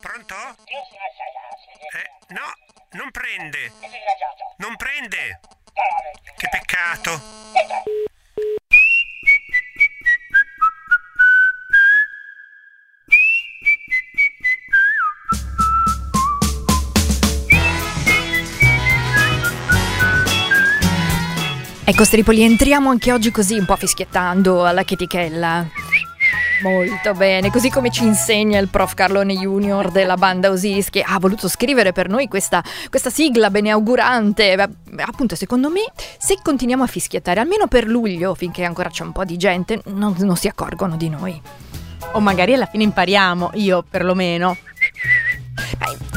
Pronto? Eh, no, non prende. Non prende. Che peccato. Ecco Stripoli, entriamo anche oggi così un po' fischiettando alla chetichella. Molto bene, così come ci insegna il prof Carlone Junior della banda Osis che ha voluto scrivere per noi questa, questa sigla beneaugurante. Beh, appunto, secondo me, se continuiamo a fischiettare almeno per luglio, finché ancora c'è un po' di gente, non, non si accorgono di noi. O magari alla fine impariamo, io perlomeno. Beh,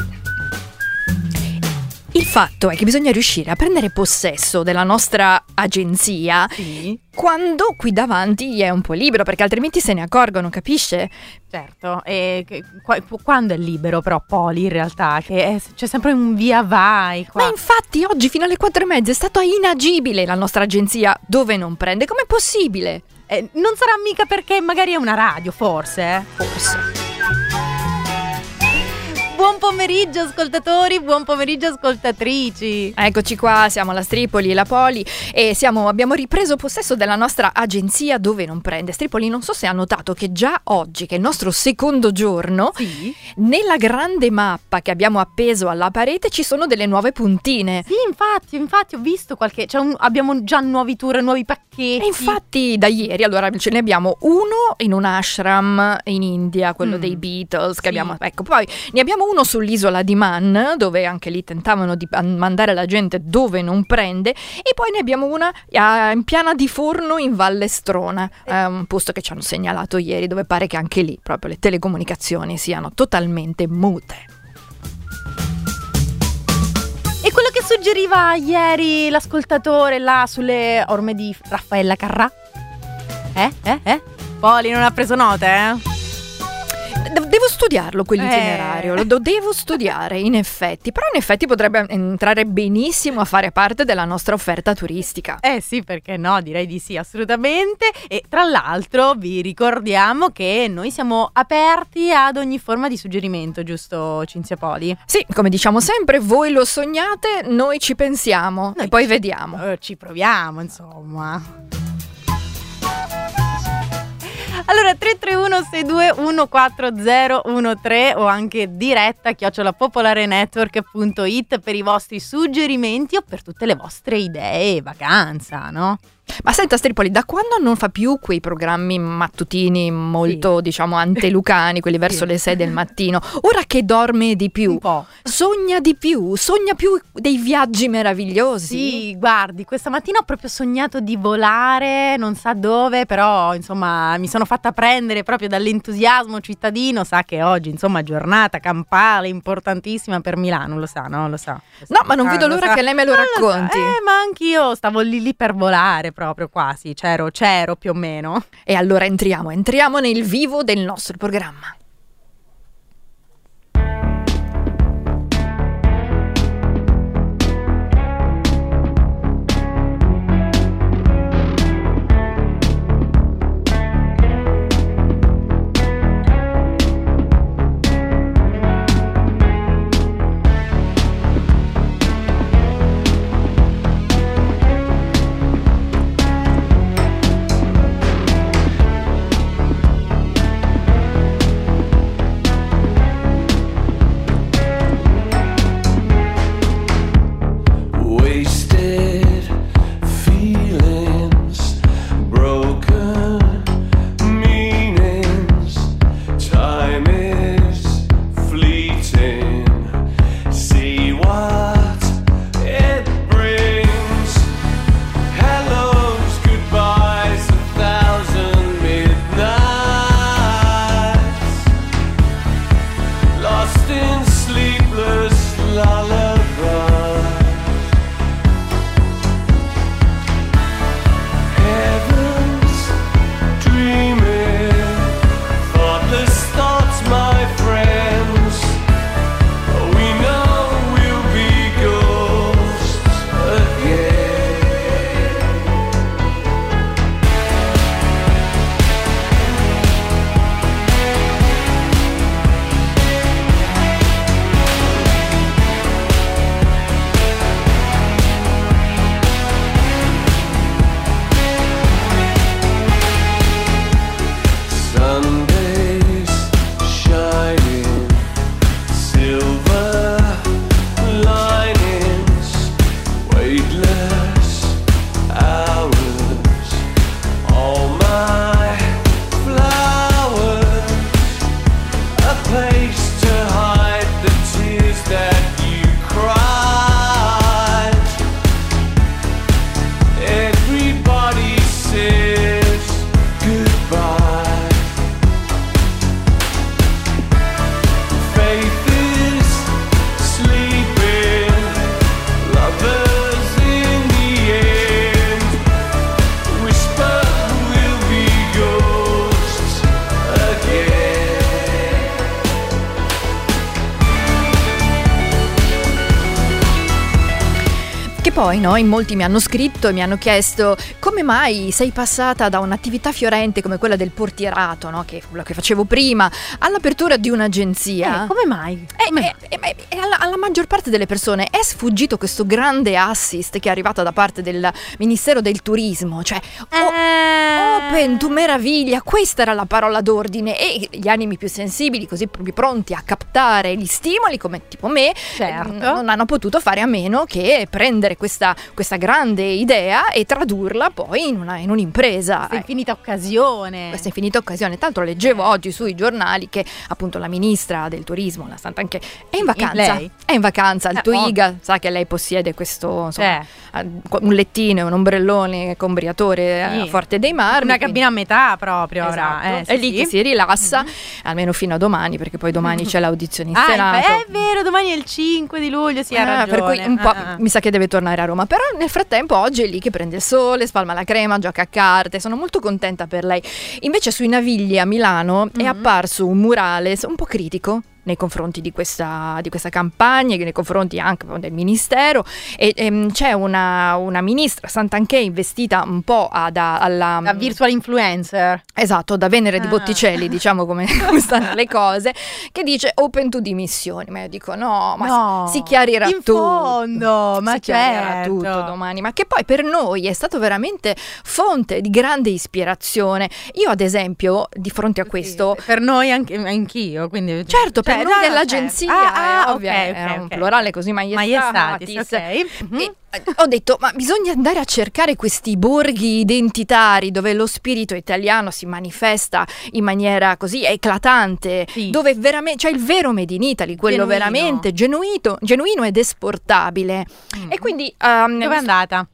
il fatto è che bisogna riuscire a prendere possesso della nostra agenzia Sì, quando qui davanti è un po' libero, perché altrimenti se ne accorgono, capisce? certo. E quando è libero però Poli in realtà? Che è- c'è sempre un via vai qua. Ma infatti oggi fino alle quattro e mezza è stata inagibile la nostra agenzia dove non prende. Com'è possibile? Eh, non sarà mica perché magari è una radio, forse? eh? Forse. Buon pomeriggio ascoltatori, buon pomeriggio ascoltatrici. Eccoci qua, siamo alla Stripoli e la Poli e siamo- abbiamo ripreso possesso della nostra agenzia dove non prende. Stripoli, non so se ha notato che già oggi, che è il nostro secondo giorno, Sì? nella grande mappa che abbiamo appeso alla parete ci sono delle nuove puntine. Sì, infatti, infatti ho visto qualche... Cioè un- abbiamo già nuovi tour, nuovi pacchetti. E infatti da ieri allora ce ne abbiamo uno in un ashram in India, quello Mm, dei Beatles, che sì. abbiamo, ecco, poi ne abbiamo uno sull'isola di Man, dove anche lì tentavano di an- mandare la gente dove non prende, e poi ne abbiamo una in piana di forno in Valle Strona, eh, un posto che ci hanno segnalato ieri, dove pare che anche lì proprio le telecomunicazioni siano totalmente mute. Quello che suggeriva ieri l'ascoltatore là sulle orme di Raffaella Carrà? Eh? Eh? Eh? Poli non ha preso note, eh? De- Devo studiarlo quell'itinerario, Eh. lo devo studiare in effetti, però in effetti potrebbe entrare benissimo a fare parte della nostra offerta turistica. Eh sì, perché no? Direi di sì, assolutamente. E tra l'altro vi ricordiamo che noi siamo aperti ad ogni forma di suggerimento, giusto Cinzia Poli? Sì, come diciamo sempre, voi lo sognate, noi ci pensiamo Noi e poi ci- vediamo. Eh, ci proviamo, insomma. Allora 331 621 4013 o anche diretta chiocciolapopolarenetwork.it per i vostri suggerimenti o per tutte le vostre idee, vacanza, no? Ma senta Stripoli, da quando non fa più quei programmi mattutini molto, diciamo, antelucani, quelli verso Sì. le 6 del mattino, ora che dorme di più, sogna di più, sogna più dei viaggi meravigliosi? Sì, guardi, questa mattina ho proprio sognato di volare, non sa dove, però insomma mi sono fatta prendere proprio dall'entusiasmo cittadino, sa che oggi insomma giornata campale importantissima per Milano, lo sa, no? Lo sa. lo sa, No, ma non lo sa, vedo lo l'ora sa. che lei me lo Non racconti. Eh, ma anch'io stavo lì lì per volare proprio quasi, c'ero, c'ero più o meno. E allora entriamo, entriamo nel vivo del nostro programma. No, in molti mi hanno scritto e mi hanno chiesto come mai sei passata da un'attività fiorente come quella del portierato, no, che è quello che facevo prima, all'apertura di un'agenzia. Eh, come mai? E, Come e- e- e- e alla, maggior parte delle persone è sfuggito questo grande assist che è arrivato da parte del Ministero del Turismo, cioè o- Eh. Open, tu meraviglia, questa era la parola d'ordine e gli animi più sensibili, così più pronti a captare gli stimoli, come tipo me, Certo. eh, non hanno potuto fare a meno che prendere questa, questa grande idea e tradurla poi in, una- in un'impresa. Questa Eh, infinita occasione. questa infinita occasione. Tanto leggevo oggi sui giornali che appunto la ministra del turismo, la Santanché, è in vacanza. lei? È in vacanza al Eh, Twiga, sa che lei possiede questo insomma, Cioè, eh, un lettino un ombrellone con briatore a Sì. Forte dei Marmi. una cabina a metà proprio ora. Esatto. Eh, sì, è lì sì. che si rilassa, almeno fino a domani, perché poi domani c'è l'audizione in Ah, Senato. è vero, domani è il 5 di luglio, sì, ha Ah, per cui un po' Ah, ah. mi sa che deve tornare a Roma. Però nel frattempo oggi è lì che prende il sole, spalma la crema, gioca a carte. Sono molto contenta per lei. Invece sui Navigli a Milano è Mhm. apparso un murale un po' critico nei confronti di questa, di questa campagna, nei confronti anche del ministero e ehm, c'è una, una ministra Santanchè investita un po' ad, alla La virtual influencer. Esatto, da Venere di Ah. Botticelli, diciamo come, come stanno le cose, che dice open to dimissioni. Ma io dico no, ma No, si, chiarirà in tutto. fondo, ma si chiarirà certo. tutto domani. Ma che poi per noi è stato veramente fonte di grande ispirazione. Io, ad esempio, di fronte a questo. Sì, per noi anche anch'io, quindi Certo, per Cioè, noi no, dell'agenzia. Ah, è ah, ovvio, ok, era ok, un ok. plurale così maiestatis. Maiestatis, ok. Mhm. E, eh, ho detto, ma bisogna andare a cercare questi borghi identitari dove lo spirito italiano si manifesta in maniera così eclatante, Sì. dove veramente c'è il vero Made in Italy, quello Genuino. veramente genuito, genuino ed esportabile. Mm. E quindi ehm, Dove è andata?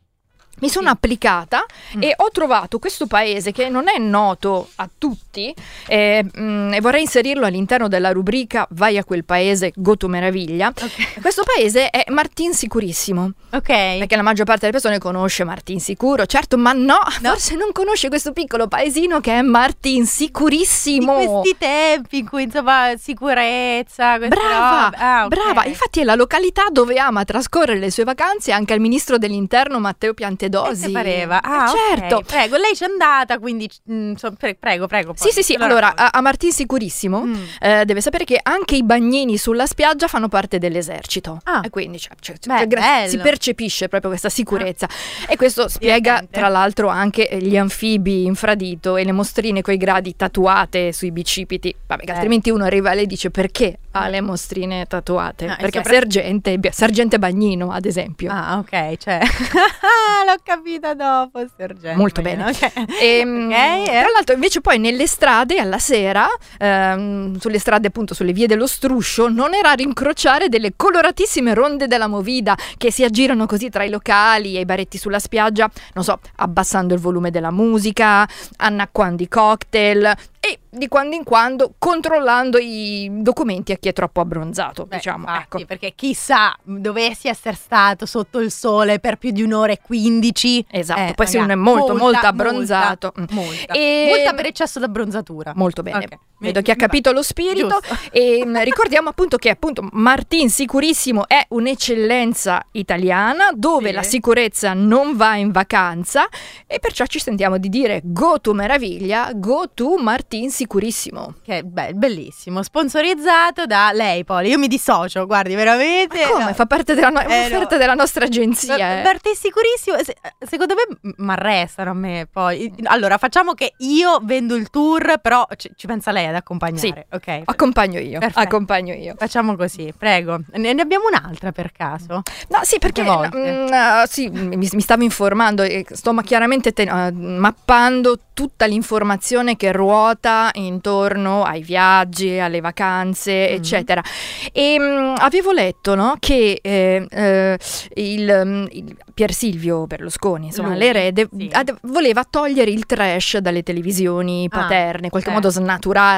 Mi sono applicata Mm. e ho trovato questo paese che non è noto a tutti eh, mm, e vorrei inserirlo all'interno della rubrica Vai a quel paese, go to meraviglia. Ok. Questo paese è Martin Sicurissimo, Ok. perché la maggior parte delle persone conosce Martin Sicuro, certo, ma no, No. forse non conosce questo piccolo paesino che è Martin Di Sicurissimo. questi tempi in cui insomma sicurezza, Brava. Ah, ok. brava, infatti è la località dove ama trascorrere le sue vacanze anche il ministro dell'interno Matteo Piantedosi. Eh, se pareva. Ah, Eh, ok. certo. Prego, lei c'è andata, quindi mm, so- pre- prego, prego. Sì, poi. sì, sì, lo allora a, a Martin Sicurissimo Mm. eh, deve sapere che anche i bagnini sulla spiaggia fanno parte dell'esercito. Ah. E quindi cioè, cioè, Beh, gra- si percepisce proprio questa sicurezza. E questo spiega Divertente. tra l'altro anche eh, gli anfibi infradito e le mostrine coi gradi tatuate sui bicipiti. Vabbè, Eh. altrimenti uno arriva e dice perché le mostrine tatuate? No, e Perché sopra- sergente, sergente bagnino, ad esempio. Ah, ok, cioè. L'ho capita dopo, sergente. Molto bene. Ok. Ehm, Ok, eh. Tra l'altro, invece, poi nelle strade alla sera, ehm, sulle strade, appunto, sulle vie dello struscio, non era a rincrociare delle coloratissime ronde della movida che si aggirano così tra i locali e i baretti sulla spiaggia, non so, abbassando il volume della musica, annacquando i cocktail e di quando in quando controllando i documenti a chi è troppo abbronzato, Beh, diciamo. infatti, ecco. perché chissà, dovessi essere stato sotto il sole per più di un'ora e quindici. Esatto, eh, poi se uno è molto, molto abbronzato. Multa, Mm. multa. E- Multa per eccesso d'abbronzatura. Molto bene, Ok. Vedo che ha capito lo spirito Giusto. e mh, ricordiamo appunto che appunto Martin Sicurissimo è un'eccellenza italiana dove Sì. la sicurezza non va in vacanza e perciò ci sentiamo di dire go to meraviglia, go to Martin Sicurissimo. Che be- bellissimo, sponsorizzato da lei Poli. Io mi dissocio, guardi, veramente. Come? no. Fa parte della, no- è Eh, no. della nostra agenzia. Eh. te sicurissimo, se- secondo me mi arrestano a me poi. Allora, facciamo che io vendo il tour, però ci, ci pensa lei ad accompagnare. Sì. Ok. Accompagno io, Perfetto. accompagno io. Facciamo così, prego. Ne, ne abbiamo un'altra per caso? No, sì, perché Quante volte? mm, eh, sì, mi, mi stavo informando e sto ma- chiaramente te- eh, mappando tutta l'informazione che ruota intorno ai viaggi, alle vacanze, Mm. eccetera. E mh, avevo letto no, che eh, eh, il, mm, il Pier Silvio Berlusconi, insomma, Lui, l'erede, sì. ad- voleva togliere il trash dalle televisioni Ah, paterne, in qualche eh. modo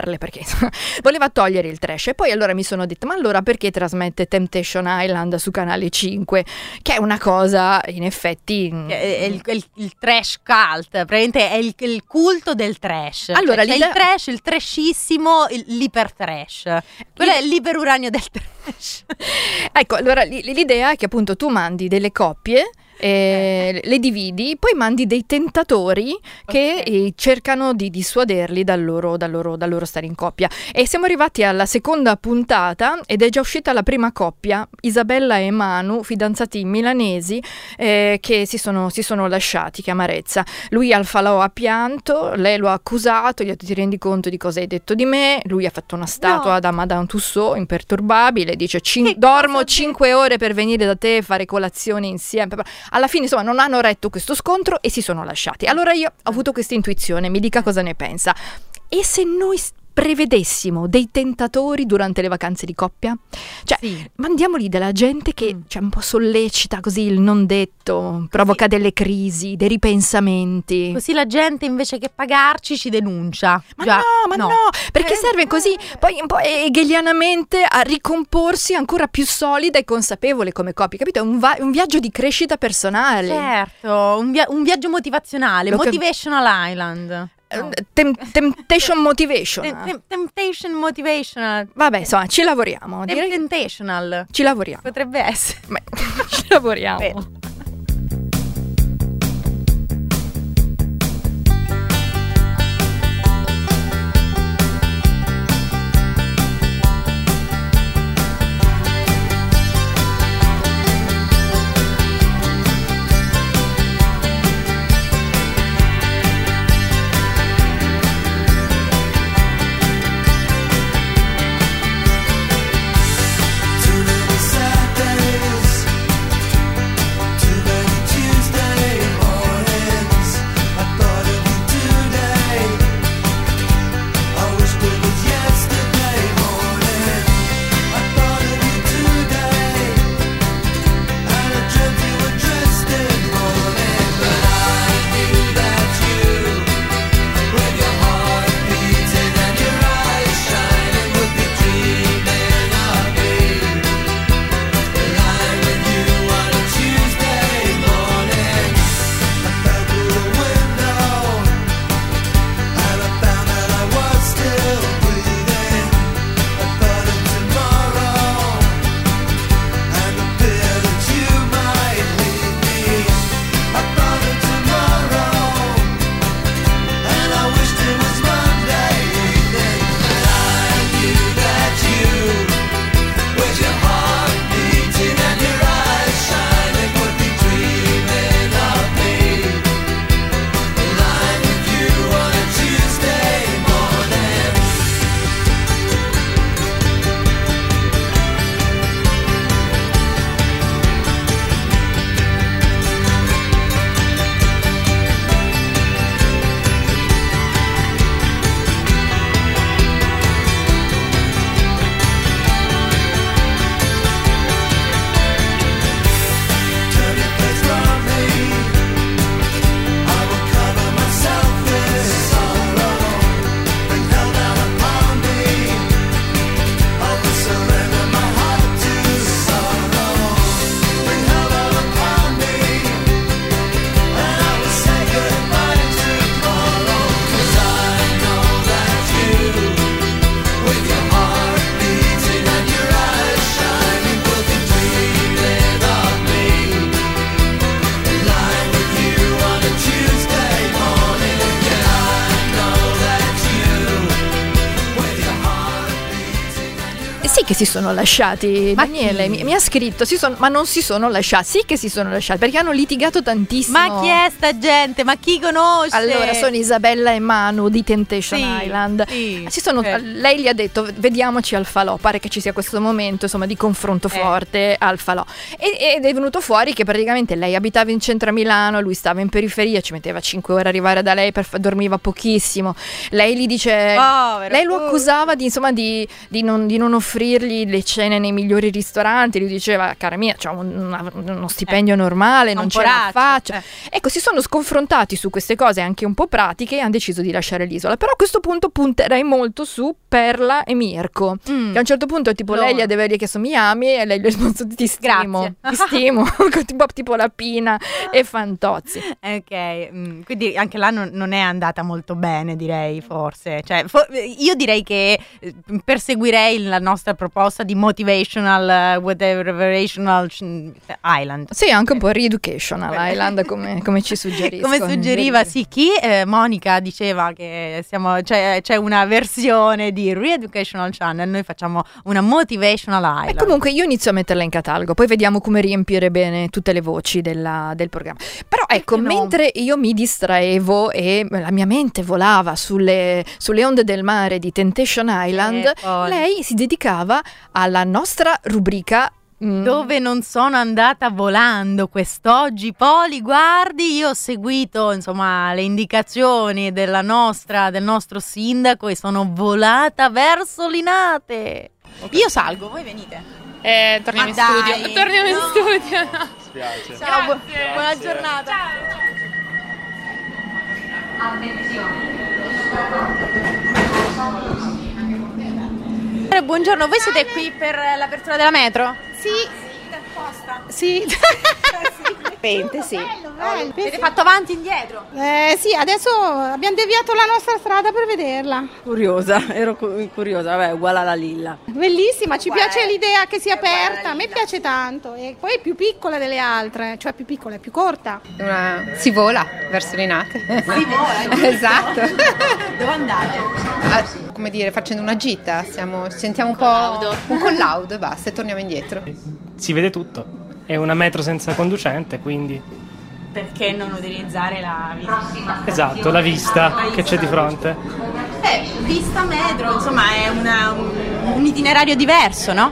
snaturarle, perché voleva togliere il trash. E poi allora mi sono detta, ma allora perché trasmette Temptation Island su Canale 5? Che è una cosa, in effetti... mm, È, è il, il- il trash cult, praticamente è il, il culto del trash. Allora, Cioè, l'idea- il trash, il trashissimo, il- l'iper trash. Quello è l'iperuranio del trash. Ecco, allora l'idea è che appunto tu mandi delle coppie. Eh, le dividi, poi mandi dei tentatori che Ok. eh, cercano di dissuaderli dal loro, dal, loro, dal loro stare in coppia. E siamo arrivati alla seconda puntata ed è già uscita la prima coppia, Isabella e Manu, fidanzati milanesi, eh, che si sono, si sono lasciati, che amarezza. Lui al falò ha pianto, lei lo ha accusato, gli ha detto ti rendi conto di cosa hai detto di me, lui ha fatto una statua No. da Madame Tussaud, imperturbabile, dice "Cin- Che dormo cosa 5 ore per venire da te e fare colazione insieme. Alla fine insomma non hanno retto questo scontro e si sono lasciati. Allora io ho avuto questa intuizione, mi dica cosa ne pensa. E se noi prevedessimo dei tentatori durante le vacanze di coppia? Cioè, Sì. mandiamoli della gente che Mm. cioè, un po' sollecita così il non detto, provoca delle crisi, dei ripensamenti. Così la gente invece che pagarci ci denuncia. Ma Già, no, ma no, perché Eh, serve così eh. poi un po' hegelianamente a ricomporsi ancora più solida e consapevole come coppia, capito? È un, va- un viaggio di crescita personale. Certo, un, via- un viaggio motivazionale, Lo cap- Motivational Island. Eh, No. Tem- temptation motivation. Tem- tem- temptation motivational. Vabbè, insomma, ci lavoriamo. Direi Temptational. ci lavoriamo. Potrebbe essere. Ma- ci lavoriamo. Vero. Sono lasciati, Ma Daniele mi, mi ha scritto, si son- ma non si sono lasciati, sì che si sono lasciati perché hanno litigato tantissimo. Ma chi è sta gente? Ma chi conosce? Allora, sono Isabella e Manu di Temptation Sì, Island. sì. Si sono- Eh. Lei gli ha detto: Vediamoci al falò. Pare che ci sia questo momento insomma, di confronto Eh. forte al falò. E- ed è venuto fuori che praticamente lei abitava in centro a Milano, lui stava in periferia, ci metteva 5 ore a arrivare da lei, per dormiva pochissimo. Lei gli dice: Povero, Lei lo accusava di, insomma, di, di non, di non offrirgli le cene nei migliori ristoranti. Lui diceva: Cara mia, c'ho un- uno stipendio normale, non ce la faccio. eh. Ecco, si sono sconfrontati su queste cose anche un po' pratiche e hanno deciso di lasciare l'isola. Però a questo punto punterei molto su Perla e Mirko. Mm. Che a un certo punto, tipo, Loro. lei gli deve aver chiesto mi ami e lei gli ha risposto ti stimo. Grazie. Ti stimo. tipo, tipo la Pina e Fantozzi. Ok, mm, quindi anche là non, non è andata molto bene, direi, forse. Cioè, fo- io direi che eh, perseguirei la nostra proposta di motivational, eh, whatever, island. Sì, anche un po' re-educational Island come, come ci suggeriscono. Come suggeriva, sì, chi? Eh, Monica diceva che siamo, c'è, c'è una versione di Re-Educational Channel, noi facciamo una Motivational E Island. comunque io inizio a metterla in catalogo, poi vediamo come riempire bene tutte le voci della- del programma. Però ecco, no? mentre io mi distraevo e la mia mente volava sulle, sulle onde del mare di Temptation Island, Eh, lei si dedicava alla nostra rubrica. mm, Dove non sono andata volando quest'oggi, Poli, guardi, io ho seguito insomma le indicazioni della nostra, del nostro sindaco e sono volata verso Linate. Io salgo, voi venite. Eh, torniamo Ma in dai, studio. Torniamo in no. studio. Ciao, bu- buona giornata. Eh, Buongiorno, voi siete qui per l'apertura della metro? Sì. Sì. Pente, sì. Avete fatto avanti e indietro? Eh, sì, adesso abbiamo deviato la nostra strada per vederla. Curiosa, ero cu- curiosa, vabbè, uguale alla Lilla. Bellissima, ci Guarda, piace l'idea che sia è uguale aperta, a me piace tanto. E poi è più piccola delle altre, cioè più piccola, è più corta. Una- Si vola verso Linate. Si vola, esatto. Dove andate? Ah, Come dire, facendo una gita, siamo, sentiamo un po' un collaudo e basta e torniamo indietro. Si vede tutto. È una metro senza conducente, quindi Perché non utilizzare la vista? esatto, la vista che c'è di fronte. Eh, vista metro, insomma è una- un, un itinerario diverso, no?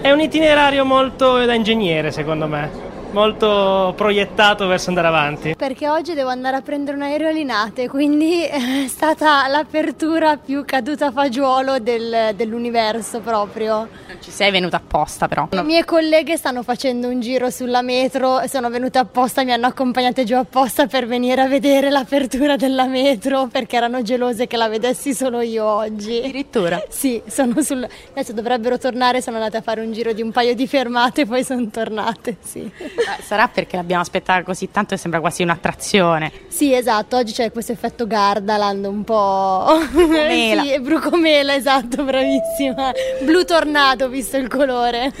È un itinerario molto da ingegnere, secondo me, molto proiettato verso andare avanti. Perché oggi devo andare a prendere un aereo a Linate, quindi è stata l'apertura più caduta a fagiolo del- dell'universo proprio. Non ci sei venuta apposta però. Le mie colleghe stanno facendo un giro sulla metro, sono venute apposta, mi hanno accompagnate giù apposta per venire a vedere l'apertura della metro perché erano gelose che la vedessi solo io oggi. Addirittura. Sì, sono sul... adesso dovrebbero tornare, sono andate a fare un giro di un paio di fermate e poi sono tornate, sì. Eh, Sarà perché l'abbiamo aspettata così tanto e sembra quasi un'attrazione. Sì, esatto, oggi c'è questo effetto Gardaland un po'... Brucomela. sì, brucomela, esatto, bravissima. Blu tornato, visto il colore.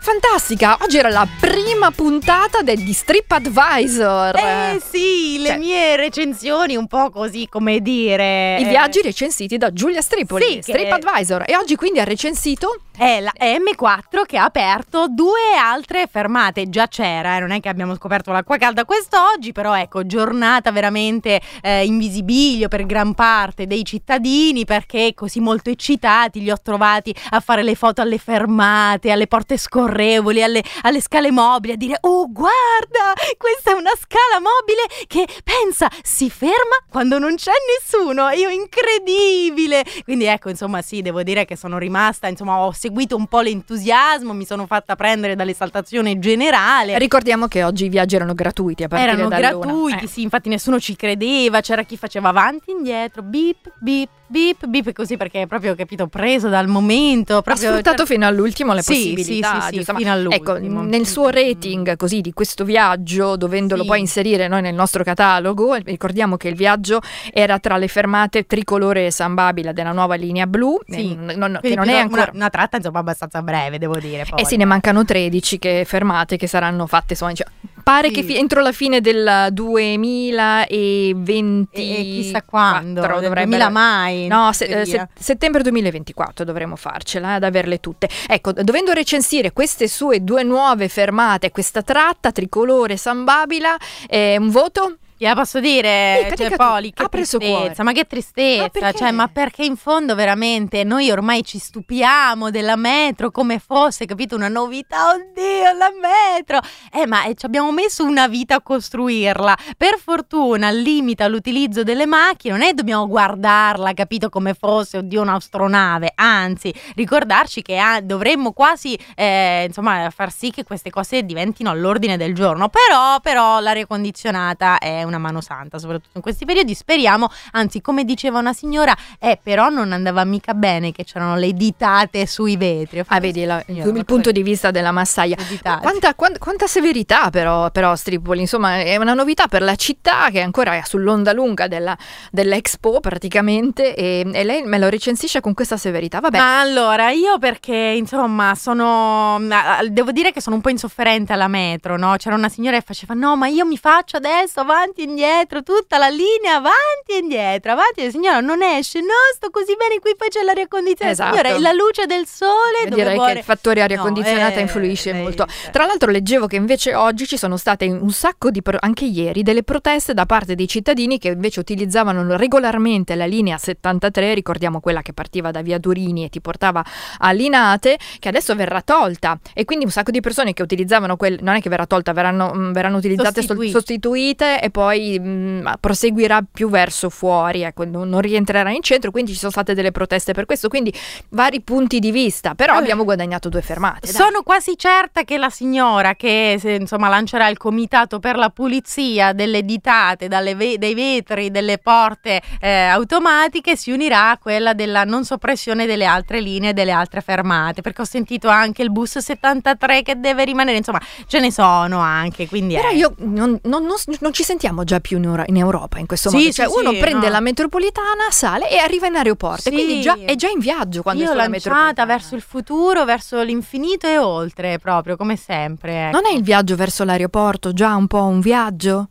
Fantastica! Oggi era la prima puntata del di Strip Advisor. Eh sì, le Cioè- mie recensioni un po' così come dire... I viaggi recensiti da Giulia Stripoli, Sì, che- Strip Advisor. E oggi quindi ha recensito È la M4 che ha aperto due altre fermate, già c'era, eh, non è che abbiamo scoperto l'acqua calda quest'oggi, però ecco, giornata veramente eh, in visibilio per gran parte dei cittadini perché così molto eccitati li ho trovati a fare le foto alle fermate, alle porte scorrevoli, alle, alle scale mobili, a dire oh guarda, questa è una scala mobile che pensa si ferma quando non c'è nessuno, io incredibile, quindi ecco insomma sì, devo dire che sono rimasta, insomma ho seguito un po' l'entusiasmo, mi sono fatta prendere dall'esaltazione generale. Ricordiamo che oggi i viaggi erano gratuiti a partire Erano dall'una. gratuiti, Eh. sì, infatti nessuno ci credeva, c'era chi faceva avanti, indietro, bip, bip, bip, bip, così perché proprio, capito, preso dal momento. Ha Proprio, sfruttato fino all'ultimo le Sì, possibilità. sì, sì, sì, fino all'ultimo. Ecco, nel suo rating così di questo viaggio, dovendolo poi inserire noi nel nostro catalogo, ricordiamo che il viaggio era tra le fermate tricolore e San Babila della nuova linea blu, Sì. eh, non- che non è una- ancora... una, tratta insomma abbastanza breve, devo dire. Eh poi. sì, ne mancano 13 che fermate che saranno fatte insomma, cioè, pare Sì. che fi- entro la fine del 2020 E chissà quando, dovrebbe 2000 mai, No, se- eh, se- settembre 2024 dovremo farcela eh, ad averle tutte. Ecco, dovendo recensire queste sue due nuove fermate, questa tratta tricolore San Babila, eh, un voto? Gliela posso dire, cioè. Poli, che tristezza, ma che tristezza, Ma perché? cioè, ma perché in fondo veramente noi ormai ci stupiamo della metro come fosse, capito, una novità, oddio, la metro, eh ma eh, ci abbiamo messo una vita a costruirla, per fortuna limita l'utilizzo delle macchine, non è dobbiamo guardarla, capito, come fosse, oddio, un'astronave, anzi, ricordarci che ah, dovremmo quasi, eh, insomma, far sì che queste cose diventino all'ordine del giorno, però, però l'aria condizionata è una mano santa, soprattutto in questi periodi. Speriamo, anzi, come diceva una signora, eh, però non andava mica bene che c'erano le ditate sui vetri. Ah, vedi la- il, Signora, punto di vista della massaia. Quanta, quan- quanta severità però, però Stripoli, insomma è una novità per la città che è ancora sull'onda lunga della, dell'Expo praticamente e, e lei me lo recensisce con questa severità. Vabbè, Ma allora, io perché insomma sono. ah, Devo dire che sono un po' insofferente alla metro, no? C'era una signora che faceva: No, ma io mi faccio adesso avanti e indietro, tutta la linea avanti e indietro, avanti. E signora non esce, no, sto così bene, qui poi c'è l'aria condizionata. Esatto. Signora, e la luce del sole. dove direi vuole- che il fattore aria No, condizionata eh, influisce eh, molto. eh. Tra l'altro leggevo che invece oggi ci sono state un sacco di, pro- anche ieri, delle proteste da parte dei cittadini che invece utilizzavano regolarmente la linea 73, ricordiamo quella che partiva da Via Durini e ti portava a Linate, che adesso verrà tolta e quindi un sacco di persone che utilizzavano quel, non è che verrà tolta, verranno, verranno utilizzate sol- Sostituite. sostituite e poi mm, proseguirà più verso fuori, ecco, non, rientrerà in centro, quindi ci sono state delle proteste per questo, quindi vari punti di vista, però Eh. abbiamo guadagnato due fermate. dai. Sono quasi certa che la signora che se, insomma lancerà il comitato per la pulizia delle ditate ve- dai vetri delle porte eh, automatiche si unirà a quella della non soppressione delle altre linee e delle altre fermate perché ho sentito anche il bus 73 che deve rimanere insomma ce ne sono anche quindi Però eh. io non, non- non- non ci sentiamo già più in, Euro- in Europa in questo Sì, modo. sì, Cioè, uno sì, prende no. la metropolitana, sale e arriva in aeroporto. Sì. Quindi già, è già in viaggio quando io è sulla metropolitana. verso il futuro verso l'infinito e oltre proprio come sempre ecco. Non è il viaggio verso l'aeroporto già un po' un viaggio?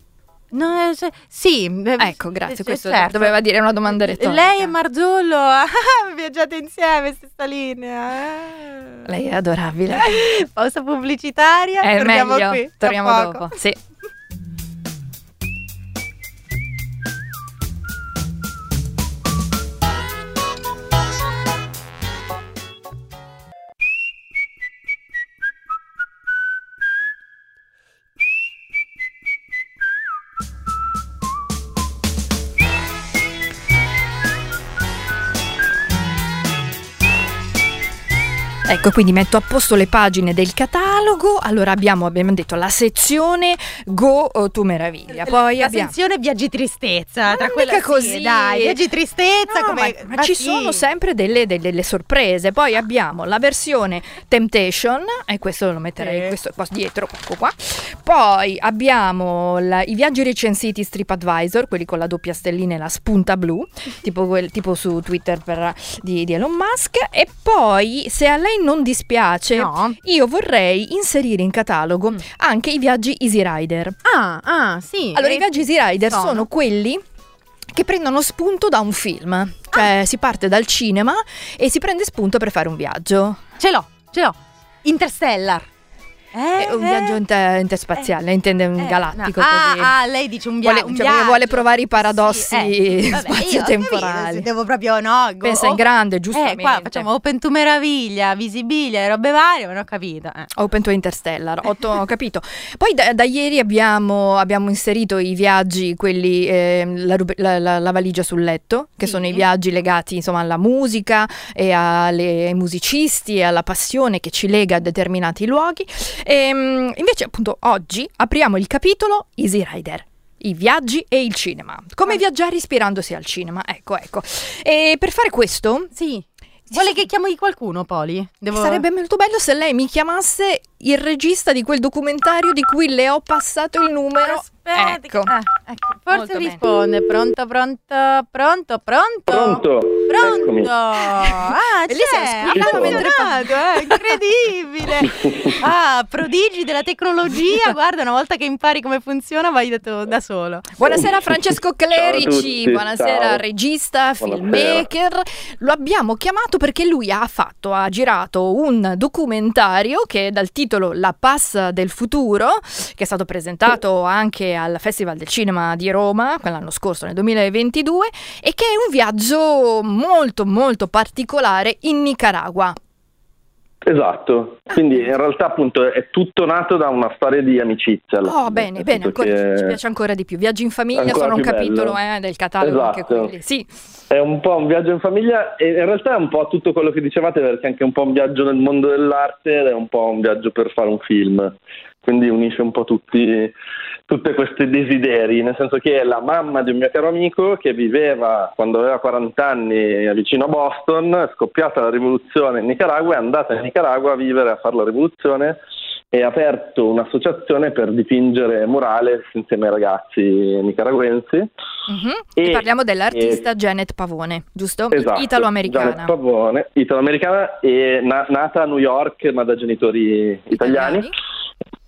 No, eh, se- sì, eh, Ecco, grazie. eh, Questo certo. doveva dire una domanda retorica. Lei e Marzullo ah, viaggiate insieme, stessa linea. eh. Lei è adorabile. Pausa pubblicitaria. È torniamo meglio. qui. Torniamo dopo. Sì. Ecco, quindi metto a posto le pagine del catalogo. Allora abbiamo, abbiamo detto la sezione Go oh, tu meraviglia. Poi La abbiamo sezione viaggi tristezza. Ma tra quella mica sì, così. Dai, viaggi tristezza. No, come, ma, ma ci sì. sono sempre delle, delle- delle sorprese. Poi abbiamo la versione Temptation, e questo lo metterei Sì. questo qua dietro, ecco qua. Poi abbiamo la- i viaggi recensiti TripAdvisor, quelli con la doppia stellina e la spunta blu, tipo, quel- tipo su Twitter per- di, di Elon Musk. E poi, se a lei non dispiace, No. io vorrei inserire in catalogo anche i viaggi Easy Rider. Ah, ah, sì. Allora, i viaggi Easy Rider sono? sono quelli che prendono spunto da un film. Cioè, si parte dal cinema e si prende spunto per fare un viaggio. Ce l'ho, ce l'ho. Interstellar. Eh, È un eh. viaggio inter- interspaziale, intende un Eh, galattico no. così. Ah, ah, lei dice un, via- Vuole- un cioè, viaggio. vuole provare i paradossi Sì, eh, vabbè, io ho spazio-temporali. Devo proprio, no? go- Pensa in grande, Eh, giustamente. qua facciamo Open to Meraviglia, Visibilia, robe varie, ma non ho capito. Eh. Open to Interstellar, otto- ho capito. Poi da, da ieri abbiamo, abbiamo inserito i viaggi, quelli, ehm, la, la- la- la valigia sul letto, che Sì. sono i viaggi legati insomma alla musica e alle- ai musicisti e alla passione che ci lega a determinati luoghi. Ehm, invece appunto oggi apriamo il capitolo Easy Rider. I viaggi e il cinema. Come Ah. viaggiare ispirandosi al cinema. Ecco, ecco. E per fare questo Sì. Vuole che chiamo di qualcuno, Poli? Devo... Sarebbe molto bello se lei mi chiamasse il regista di quel documentario di cui le ho passato il numero. Aspetta, ecco. ah, ecco, forse Molto bene. risponde. Pronto, pronto, pronto, pronto. Pronto? Pronto. Eccomi. Ah, c'è, ha mentre funzionato, eh, incredibile. Ah, prodigi della tecnologia, guarda, una volta che impari come funziona vai da, to- da solo. Buonasera Francesco Clerici, tutti, buonasera ciao. regista, Buonasera. filmmaker. Lo abbiamo chiamato perché lui ha fatto, ha girato un documentario che è dal titolo La Pass del futuro, che è stato presentato anche al Festival del Cinema di Roma quell'anno scorso, nel 2022, e che è un viaggio molto molto particolare in Nicaragua. Esatto, quindi in realtà appunto è tutto nato da una storia di amicizia. Oh, bene, bene, ancora, che ci piace ancora di più. Viaggi in famiglia sono un capitolo eh, del catalogo Esatto. Sì. È un po' un viaggio in famiglia e in realtà è un po' tutto quello che dicevate perché è anche un po' un viaggio nel mondo dell'arte ed è un po' un viaggio per fare un film. Quindi unisce un po' tutti, tutti questi desideri, nel senso che la mamma di un mio caro amico che viveva quando aveva 40 anni vicino a Boston, è scoppiata la rivoluzione in Nicaragua, è andata in Nicaragua a vivere, a fare la rivoluzione e ha aperto un'associazione per dipingere murales insieme ai ragazzi nicaraguensi. Mhm. E- E parliamo dell'artista Janet Pavone, giusto? Esatto, Italo-americana. Janet Pavone, italo-americana e na- nata a New York ma da genitori italiani.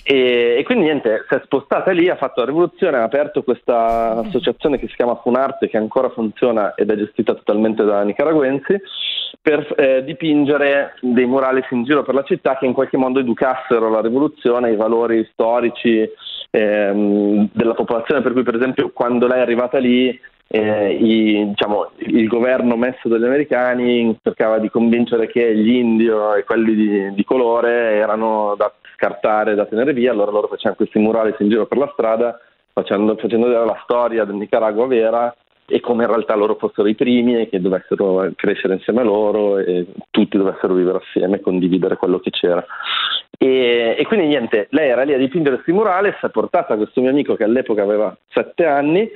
E, e quindi niente, si è spostata lì, ha fatto la rivoluzione, ha aperto questa associazione che si chiama Funarte che ancora funziona ed è gestita totalmente da nicaraguensi per eh, dipingere dei murales in giro per la città che in qualche modo educassero la rivoluzione, i valori storici ehm, della popolazione, per cui per esempio quando lei è arrivata lì eh, i- diciamo, il governo messo dagli americani cercava di convincere che gli indio e quelli di, di colore erano da scartare, da tenere via, allora loro facevano questi murales in giro per la strada facendo, facendo vedere la storia del Nicaragua vera e come in realtà loro fossero i primi e che dovessero crescere insieme a loro e tutti dovessero vivere assieme e condividere quello che c'era. E, e quindi niente, lei era lì a dipingere questi murales, ha portato questo mio amico che all'epoca aveva sette anni,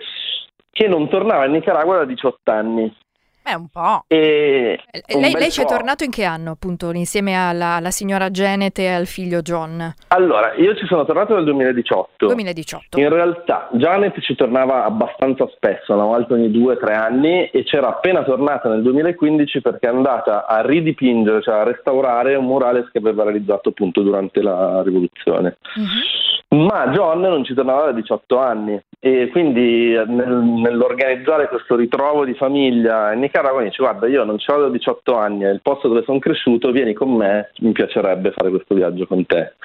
che non tornava in Nicaragua da 18 anni. Beh, un po'. E un Lei, lei ci è tornato in che anno, appunto, insieme alla, alla signora Janet e al figlio John? Allora, io ci sono tornato nel 2018. 2018. In realtà Janet ci tornava abbastanza spesso, una volta ogni due o tre anni, e c'era appena tornata nel 2015 perché è andata a ridipingere, cioè a restaurare un murales che aveva realizzato appunto durante la rivoluzione. Ma John non ci tornava da 18 anni e quindi eh, nel- nell'organizzare questo ritrovo di famiglia in Nicaragua mi dice guarda io non ci vado da 18 anni, è il posto dove sono cresciuto, vieni con me, mi piacerebbe fare questo viaggio con te.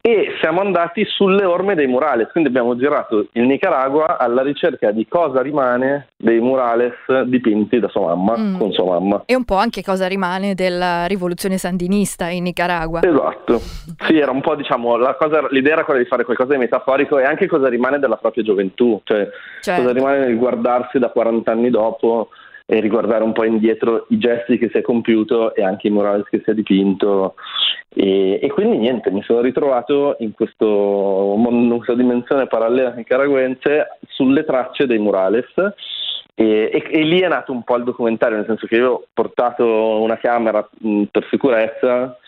E siamo andati sulle orme dei murales, quindi abbiamo girato il Nicaragua alla ricerca di cosa rimane dei murales dipinti da sua mamma, Mm. con sua mamma. E un po' anche cosa rimane della rivoluzione sandinista in Nicaragua. Esatto, sì, era un po' diciamo, la cosa, l'idea era quella di fare qualcosa di metaforico e anche cosa rimane della propria gioventù, cioè Certo. cosa rimane nel guardarsi da 40 anni dopo e riguardare un po' indietro i gesti che si è compiuto e anche i murales che si è dipinto. E, e quindi niente, mi sono ritrovato in questo in questa dimensione parallela nicaragüense sulle tracce dei murales. E, e- e lì è nato un po' il documentario, nel senso che io ho portato una camera mh, per sicurezza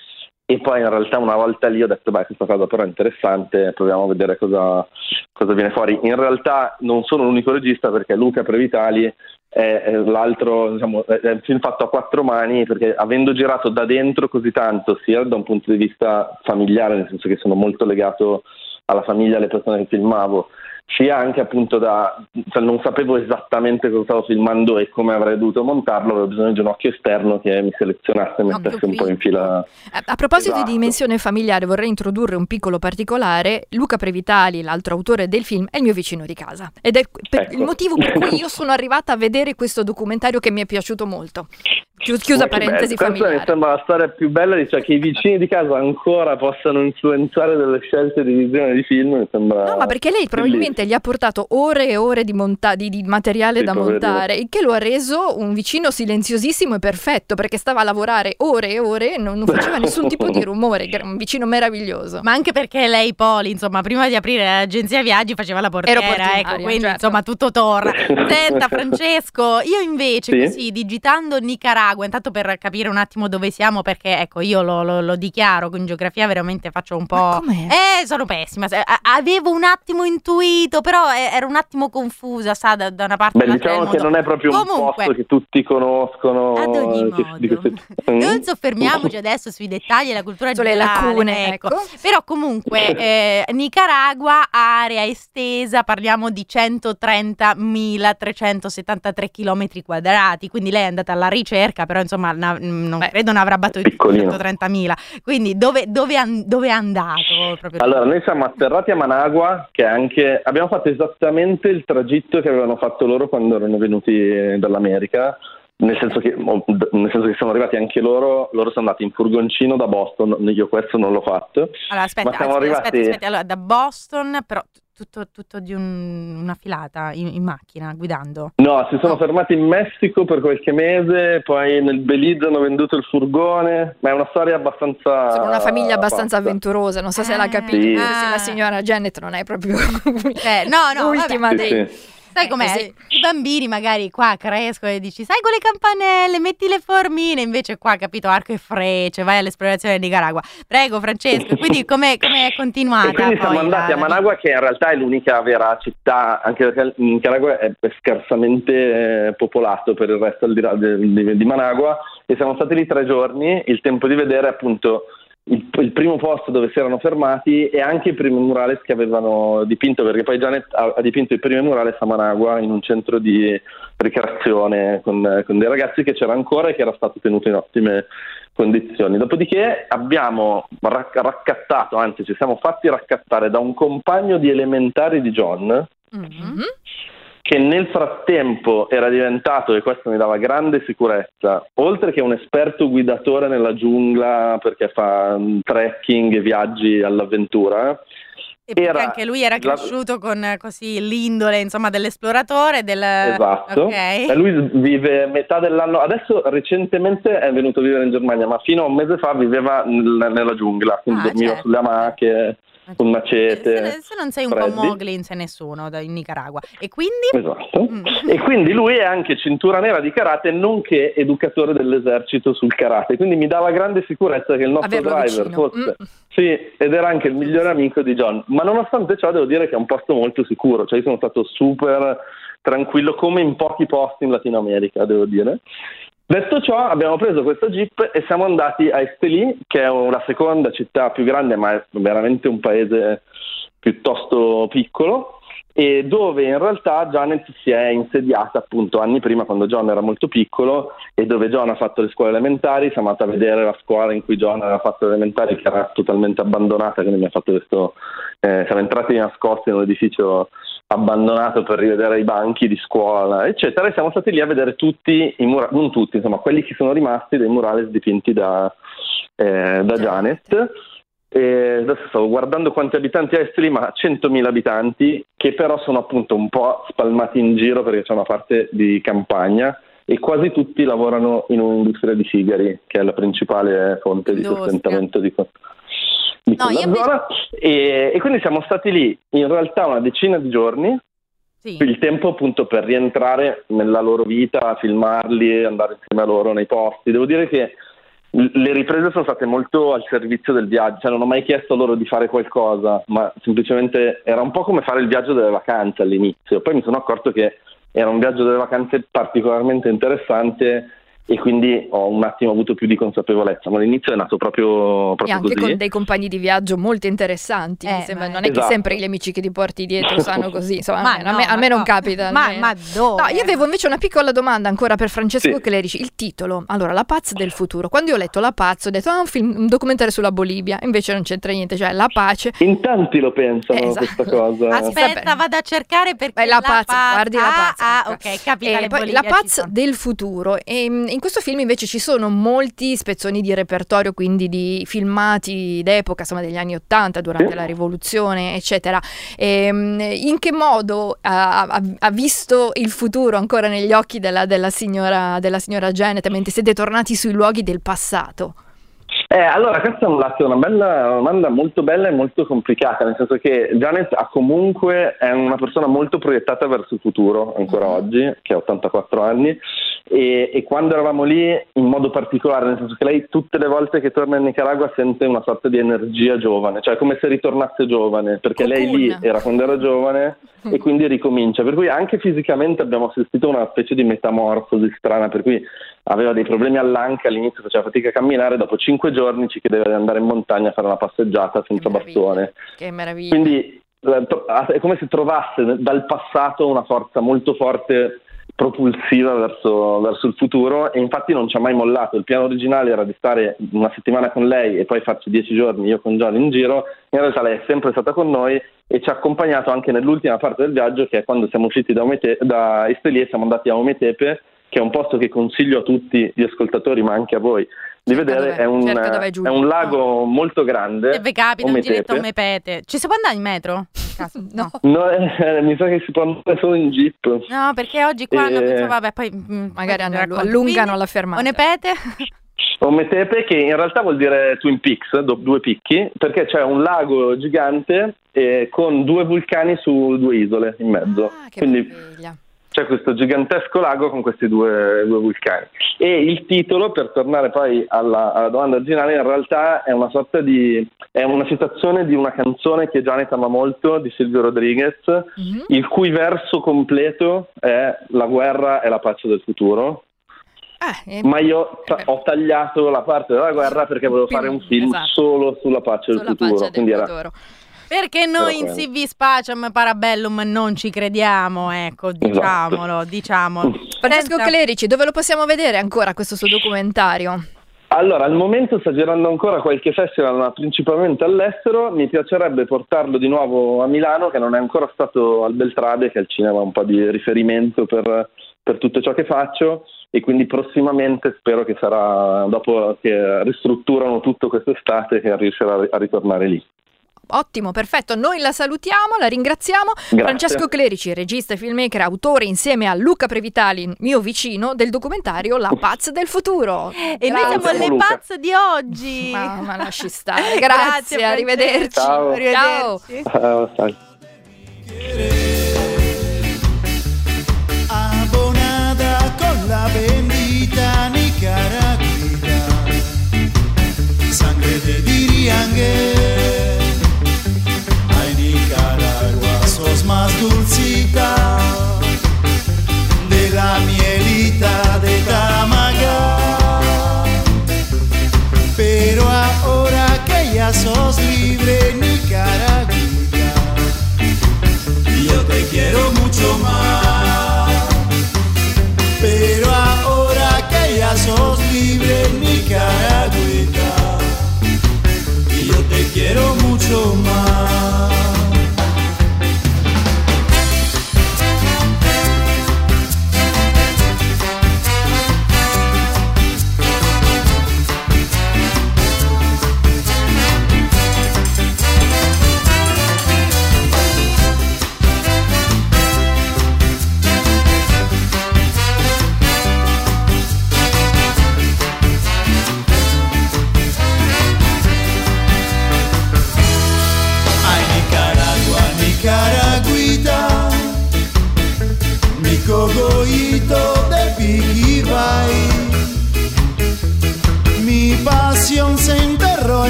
e poi in realtà una volta lì ho detto beh questa cosa però è interessante, proviamo a vedere cosa, cosa viene fuori. In realtà non sono l'unico regista perché Luca Previtali è, l'altro, diciamo, è un film fatto a quattro mani perché avendo girato da dentro così tanto, sia da un punto di vista familiare, nel senso che sono molto legato alla famiglia, alle persone che filmavo, sia anche appunto da cioè non sapevo esattamente cosa stavo filmando e come avrei dovuto montarlo, avevo bisogno di un occhio esterno che mi selezionasse e mettesse un po' in fila. A, proposito Esatto. di dimensione familiare, vorrei introdurre un piccolo particolare. Luca Previtali, l'altro autore del film, è il mio vicino di casa. Ed è per- Ecco. il motivo per cui io sono arrivata a vedere questo documentario che mi è piaciuto molto. Chi- Chiusa parentesi bello. Questa mi familiare. sembra la storia più bella, di cioè che i vicini di casa ancora possano influenzare delle scelte di visione di film, mi sembra No, ma perché lei probabilmente praticamente gli ha portato ore e ore di, monta- di, di materiale Sì, da montare, il che lo ha reso un vicino silenziosissimo e perfetto perché stava a lavorare ore e ore e non, non faceva nessun tipo di rumore, che era un vicino meraviglioso. Ma anche perché lei, Poli, insomma, prima di aprire l'agenzia viaggi faceva la portiera, ecco, quindi certo. insomma tutto torna. Senta Francesco, io invece Sì? così digitando Nicaragua, intanto per capire un attimo dove siamo, perché ecco io lo, lo- lo dichiaro, in geografia veramente faccio un po'... com'è? Eh, sono pessima, avevo un attimo intuito, però eh, ero un attimo confusa, sa, da, da una parte Beh, diciamo che non è proprio un Comunque, posto che tutti conoscono. Ad ogni che- di modo. queste- Non soffermiamoci adesso sui dettagli della cultura Sulle generale, lacune, ecco. Però comunque eh, Nicaragua, area estesa, parliamo di 130.373 km quadrati, quindi lei è andata alla ricerca, però insomma na- non Beh. credo ne avrà battuto Piccolino. 130.000. Quindi dove, dove, an- dove è andato? Proprio Allora, noi siamo atterrati a Managua, che è anche abbiamo fatto esattamente il tragitto che avevano fatto loro quando erano venuti eh, dall'America. Nel senso, che, o- d- nel senso che sono arrivati anche loro, loro sono andati in furgoncino da Boston, io questo non l'ho fatto. Allora, aspetta, aspetta, arrivati- aspetta, aspetta. Allora, da Boston, però tutto, tutto di un- una filata in, in macchina, guidando. No, si sono fermati in Messico per qualche mese, poi nel Belize hanno venduto il furgone, ma è una storia abbastanza... Sono una famiglia abbastanza pazza. avventurosa, non so se l'ha Eh, capito. Sì. ah. La signora Janet non è proprio Eh, no, no, l'ultima Sì, dei... sì. Sai Eh, com'è? così. I bambini magari qua crescono e dici, sai quelle campanelle, metti le formine, invece qua, capito, arco e frecce, vai all'esplorazione di Nicaragua. Prego Francesco, quindi come è continuata? E quindi siamo poi andati la- a Managua, che in realtà è l'unica vera città, anche perché il Nicaragua è scarsamente eh, popolato per il resto di di, di Managua, e siamo stati lì tre giorni, il tempo di vedere appunto il, il primo posto dove si erano fermati e anche i primi murales che avevano dipinto, perché poi Janet ha, ha dipinto i primi murales a Managua in un centro di ricreazione con, con dei ragazzi che c'era ancora e che era stato tenuto in ottime condizioni. Dopodiché abbiamo rac- raccattato, anzi ci siamo fatti raccattare da un compagno di elementari di John Mhm. Che nel frattempo era diventato, e questo mi dava grande sicurezza, oltre che un esperto guidatore nella giungla perché fa mm, trekking e viaggi all'avventura, E perché era- anche lui era la- cresciuto con eh, così l'indole, insomma, dell'esploratore, del... Esatto. Ok. E lui vive metà dell'anno, adesso recentemente è venuto a vivere in Germania, ma fino a un mese fa viveva nel- nella giungla, quindi Ah, dormiva certo. sulle amache, con macete. Se, se non sei un freddi. po' Mowgli non sei nessuno da- in Nicaragua. E quindi... Esatto. Mm. E quindi lui è anche cintura nera di karate, nonché educatore dell'esercito sul karate. Quindi mi dava grande sicurezza che il nostro Averlo driver vicino. fosse. Mm. Sì, ed era anche il migliore amico di John. Ma nonostante ciò, devo dire che è un posto molto sicuro. Cioè, io sono stato super tranquillo, come in pochi posti in Latino America, devo dire. Detto ciò, abbiamo preso questo jeep e siamo andati a Estelí, che è la seconda città più grande, ma è veramente un paese piuttosto piccolo, e dove in realtà Janet si è insediata appunto anni prima quando John era molto piccolo e dove John ha fatto le scuole elementari, siamo andati a vedere la scuola in cui John aveva fatto le elementari che era totalmente abbandonata, quindi mi ha fatto questo, eh, siamo entrati nascosti in un edificio abbandonato per rivedere i banchi di scuola, eccetera, e siamo stati lì a vedere tutti i murales, non tutti, insomma, quelli che sono rimasti dei murales dipinti da, eh, da Janet. E adesso stavo guardando quanti abitanti ha Esteli, ma ha 100.000 abitanti, che però sono appunto un po' spalmati in giro perché c'è una parte di campagna e quasi tutti lavorano in un'industria di sigari, che è la principale fonte di sostentamento di, que- di No, quella zona. E, e quindi siamo stati lì in realtà una decina di giorni, Sì. il tempo appunto per rientrare nella loro vita, filmarli, andare insieme a loro nei posti. Devo dire che le riprese sono state molto al servizio del viaggio, cioè non ho mai chiesto loro di fare qualcosa, ma semplicemente era un po' come fare il viaggio delle vacanze all'inizio. Poi mi sono accorto che era un viaggio delle vacanze particolarmente interessante e quindi ho un attimo avuto più di consapevolezza, ma all'inizio è nato proprio, E proprio anche così. con dei compagni di viaggio molto interessanti. mi Eh, sembra. Non è che Esatto. sempre gli amici che ti porti dietro sanno così. Insomma, Ma a me, a no, me- a me non no. capita. Ma, ma dove? No, io avevo invece una piccola domanda ancora per Francesco Sì. Clerici. Il titolo, allora, La Paz del futuro. Quando io ho letto La Paz, ho detto, ah, un, film, un documentario sulla Bolivia. Invece non c'entra niente, cioè La Pace. In tanti lo pensano Eh, esatto. questa cosa. Aspetta, vado a cercare perché Beh, la Paz, guardi la ah, Paz. Ah, ecco. ok, capita E poi Bolivia la Paz del futuro. E, in questo film invece ci sono molti spezzoni di repertorio, quindi di filmati d'epoca, insomma degli anni Ottanta, durante Sì. la rivoluzione, eccetera. Ehm, in che modo ha, ha- ha visto il futuro ancora negli occhi della, della signora, della signora Janet mentre siete tornati sui luoghi del passato? Eh, allora, questa è un lato, una bella una domanda molto bella e molto complicata, nel senso che Janet ha comunque è una persona molto proiettata verso il futuro ancora oggi, che ha 84 anni, e, e quando eravamo lì in modo particolare, nel senso che lei tutte le volte che torna in Nicaragua sente una sorta di energia giovane, cioè come se ritornasse giovane, perché lei lì era quando era giovane e quindi ricomincia, per cui anche fisicamente abbiamo assistito a una specie di metamorfosi strana, per cui aveva dei problemi all'anca, all'inizio faceva fatica a camminare, dopo cinque giorni ci chiedeva di andare in montagna a fare una passeggiata senza bastone. Che meraviglia. Quindi eh, tro- è come se trovasse dal passato una forza molto forte propulsiva verso, verso il futuro e infatti non ci ha mai mollato. Il piano originale era di stare una settimana con lei e poi farci dieci giorni io con John in giro. In realtà lei è sempre stata con noi e ci ha accompagnato anche nell'ultima parte del viaggio che è quando siamo usciti da, Omete- da Esteli e siamo andati a Ometepe che è un posto che consiglio a tutti gli ascoltatori ma anche a voi di vedere. È un, è un lago molto grande. Se vi capita un giretto a Mepete. Ci si può andare in metro? no. No, eh, mi sa che si può andare solo in jeep. No, perché oggi qua hanno Eh, pensato, vabbè, poi mm, Magari hanno- racconto. allungano la fermata. Onepete? Ometepe che in realtà vuol dire Twin Peaks, do- due picchi, perché c'è un lago gigante eh, con due vulcani su due isole in mezzo. Quindi c'è questo gigantesco lago con questi due, due vulcani. E il titolo, per tornare poi alla, alla domanda originale, in realtà è una sorta di... è una citazione di una canzone che Janet ama molto, di Silvio Rodriguez, il cui verso completo è La guerra è la pace del futuro. eh, Ma io ta- ho tagliato la parte della guerra perché volevo Più- fare un film esatto. solo sulla pace del Sulla futuro. pace del quindi era- futuro. Perché noi in. CV Spacem Parabellum non ci crediamo, ecco, diciamolo, diciamolo. Francesco Senta- Clerici, dove lo possiamo vedere ancora questo suo documentario? Allora, al momento sta girando ancora qualche festival, ma principalmente all'estero. Mi piacerebbe portarlo di nuovo a Milano, che non è ancora stato al Beltrade, che è il cinema un po' di riferimento per, per tutto ciò che faccio. E quindi prossimamente spero che sarà, dopo che ristrutturano tutto quest'estate, che riuscirà a ritornare lì. Ottimo, perfetto. Noi la salutiamo, la ringraziamo. Grazie. Francesco Clerici, regista e filmmaker, autore insieme a Luca Previtali, mio vicino, del documentario La Paz del futuro. E noi siamo Grazie. le pazze di oggi. Ma, ma lasci stare. Grazie, Francesco. arrivederci. Ciao. Arrivederci. Ah, sai. abonada con la bendita Nicaragüita, sangre de Diriangue. Sos libre, Nicaragüita, yo te quiero mucho más. Pero ahora que ya sos libre, Nicaragüita, y yo te quiero mucho más.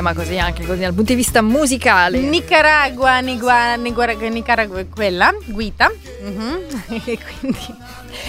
Tema, così anche così dal punto di vista musicale. Nicaragua, Nigua, Nigua- Nicaragua, quella, Guita. Mhm. E quindi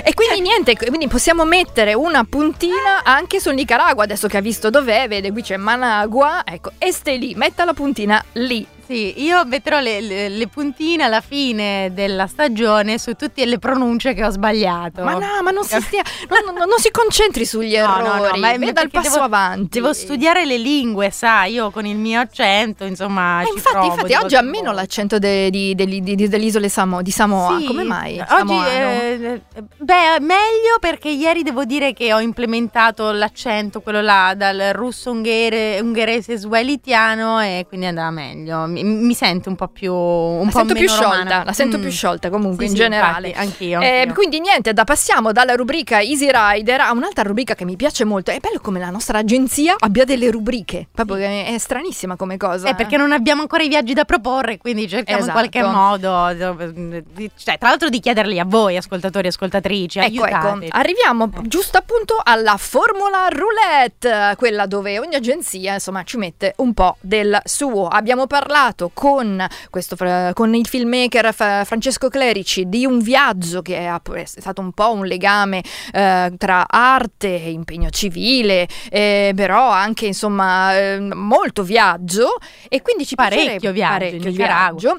E quindi niente, quindi possiamo mettere una puntina anche sul Nicaragua, adesso che ha visto dov'è, vede qui c'è Managua, ecco, Esteli, metta la puntina lì. Sì, io metterò le, le- le puntine alla fine della stagione su tutte le pronunce che ho sbagliato. Ma no, ma non si, stia, non, non- non si concentri sugli No, no, errori, no, ma è veda il passo devo- avanti. Devo studiare le lingue, sai, io con il mio accento, insomma, Eh, infatti, provo infatti oggi in almeno l'accento de- di- degli- di- delle isole Samo- di Samoa. Sì, Come mai? Oggi, eh, beh, meglio perché ieri devo dire che ho implementato l'accento, quello là, dal russo unghere- ungherese swahilitiano e quindi andava meglio. Mi, mi sento un po' più un la po' sento più sciolta, romana. la sento Mm. più sciolta comunque Sì, in sì, generale. infatti, anch'io. Eh, anch'io. quindi niente, da passiamo dalla rubrica Easy Rider a un'altra rubrica che mi piace molto. È bello come la nostra agenzia abbia delle rubriche. Proprio che è stranissima come cosa. Eh, perché non abbiamo ancora i viaggi da proporre, quindi cerchiamo Esatto. in qualche modo, dove- di- cioè, tra l'altro, di chiederli a voi, ascoltatori e ascoltatrici. Ecco, ecco, arriviamo giusto appunto alla formula roulette, quella dove ogni agenzia insomma ci mette un po' del suo. Abbiamo parlato con, questo, con il filmmaker Francesco Clerici di un viaggio che è, stato un po' un legame eh, tra arte e impegno civile, eh, però anche insomma eh, molto viaggio e quindi ci Parecchio piacerebbe- viaggio parecchio viaggio.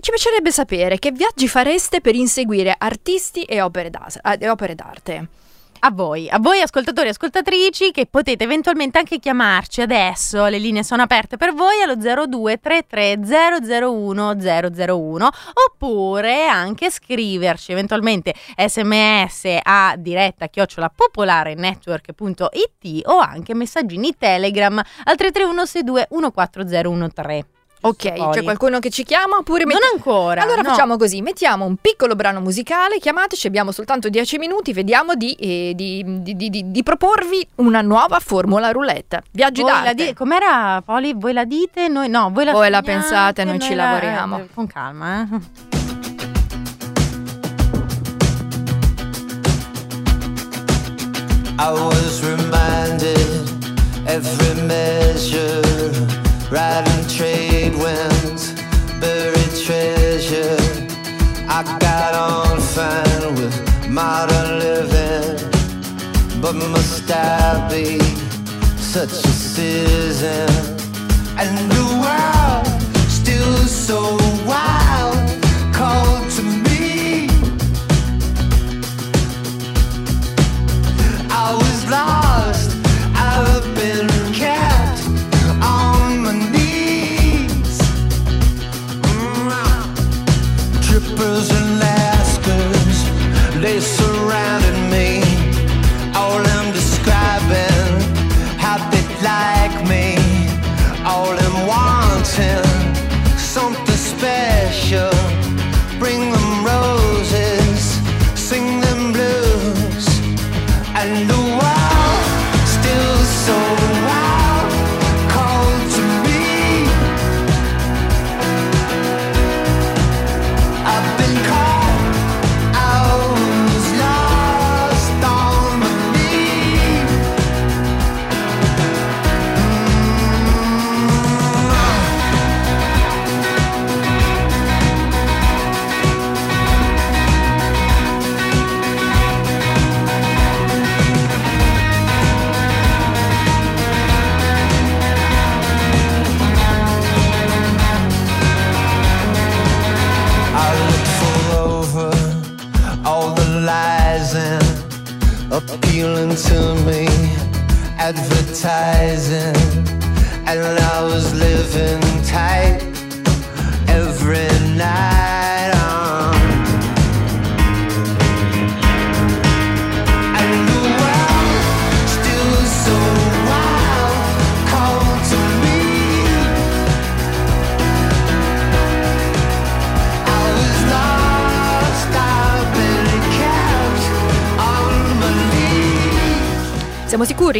Ci piacerebbe sapere che viaggi fareste per inseguire artisti e opere, eh, e opere d'arte. A voi, a voi ascoltatori e ascoltatrici che potete eventualmente anche chiamarci adesso, le linee sono aperte per voi allo 0233 001 001 oppure anche scriverci eventualmente sms a diretta chiocciola popolare network.it o anche messaggini telegram al 331 62 14013. Ok, Poi. c'è qualcuno che ci chiama oppure Non ancora. Allora no. facciamo così, mettiamo un piccolo brano musicale, chiamateci, abbiamo soltanto 10 minuti, vediamo di, eh, di- di- di- di- di proporvi una nuova formula roulette. Viaggi Voi la d'arte. di- Com'era Poli? Voi la dite? Noi no, voi la Voi la pensate, noi ci la- lavoriamo. eh, con calma, eh. I was reminded every measure, riding trade winds, buried treasure. I got on fine with modern living, but must I be such a citizen? And the world still so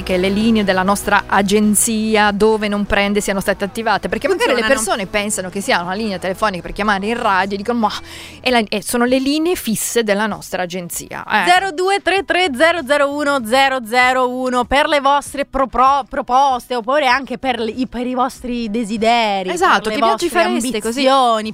che le linee della nostra agenzia dove non prende siano state attivate? Perché magari le Funzionano. persone pensano che sia una linea telefonica per chiamare in radio e dicono ma è la- eh, sono le linee fisse della nostra agenzia. Eh. 0233001001 per le vostre propro- proposte oppure anche per, i, per i vostri desideri. Esatto, che vostre fareste così